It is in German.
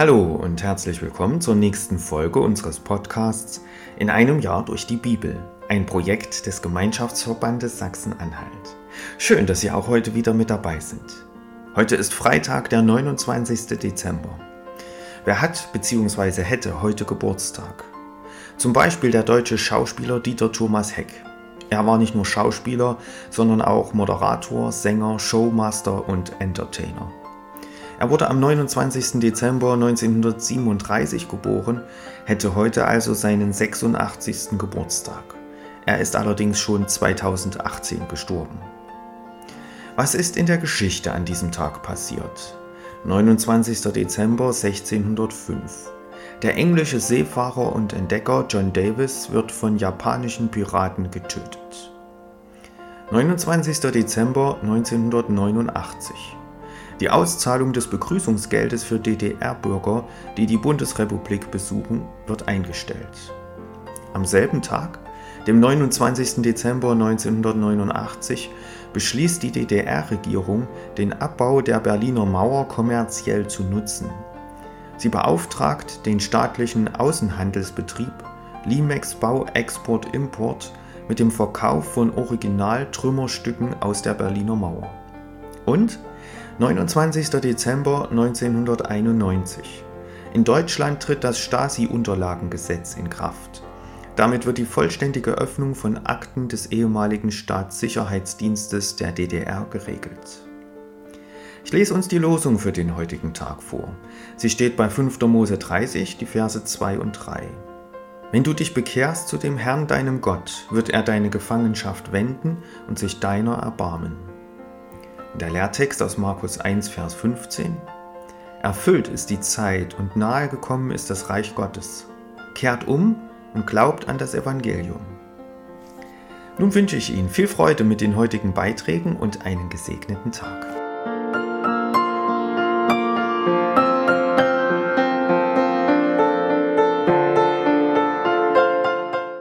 Hallo und herzlich willkommen zur nächsten Folge unseres Podcasts In einem Jahr durch die Bibel, ein Projekt des Gemeinschaftsverbandes Sachsen-Anhalt. Schön, dass Sie auch heute wieder mit dabei sind. Heute ist Freitag, der 29. Dezember. Wer hat bzw. hätte heute Geburtstag? Zum Beispiel der deutsche Schauspieler Dieter Thomas Heck. Er war nicht nur Schauspieler, sondern auch Moderator, Sänger, Showmaster und Entertainer. Er wurde am 29. Dezember 1937 geboren, hätte heute also seinen 86. Geburtstag. Er ist allerdings schon 2018 gestorben. Was ist in der Geschichte an diesem Tag passiert? 29. Dezember 1605. Der englische Seefahrer und Entdecker John Davis wird von japanischen Piraten getötet. 29. Dezember 1989. Die Auszahlung des Begrüßungsgeldes für DDR-Bürger, die die Bundesrepublik besuchen, wird eingestellt. Am selben Tag, dem 29. Dezember 1989, beschließt die DDR-Regierung, den Abbau der Berliner Mauer kommerziell zu nutzen. Sie beauftragt den staatlichen Außenhandelsbetrieb Limex Bau Export Import mit dem Verkauf von Original-Trümmerstücken aus der Berliner Mauer. Und 29. Dezember 1991. In Deutschland tritt das Stasi-Unterlagengesetz in Kraft. Damit wird die vollständige Öffnung von Akten des ehemaligen Staatssicherheitsdienstes der DDR geregelt. Ich lese uns die Losung für den heutigen Tag vor. Sie steht bei 5. Mose 30, die Verse 2 und 3. Wenn du dich bekehrst zu dem Herrn deinem Gott, wird er deine Gefangenschaft wenden und sich deiner erbarmen. Der Lehrtext aus Markus 1, Vers 15. Erfüllt ist die Zeit und nahe gekommen ist das Reich Gottes. Kehrt um und glaubt an das Evangelium. Nun wünsche ich Ihnen viel Freude mit den heutigen Beiträgen und einen gesegneten Tag.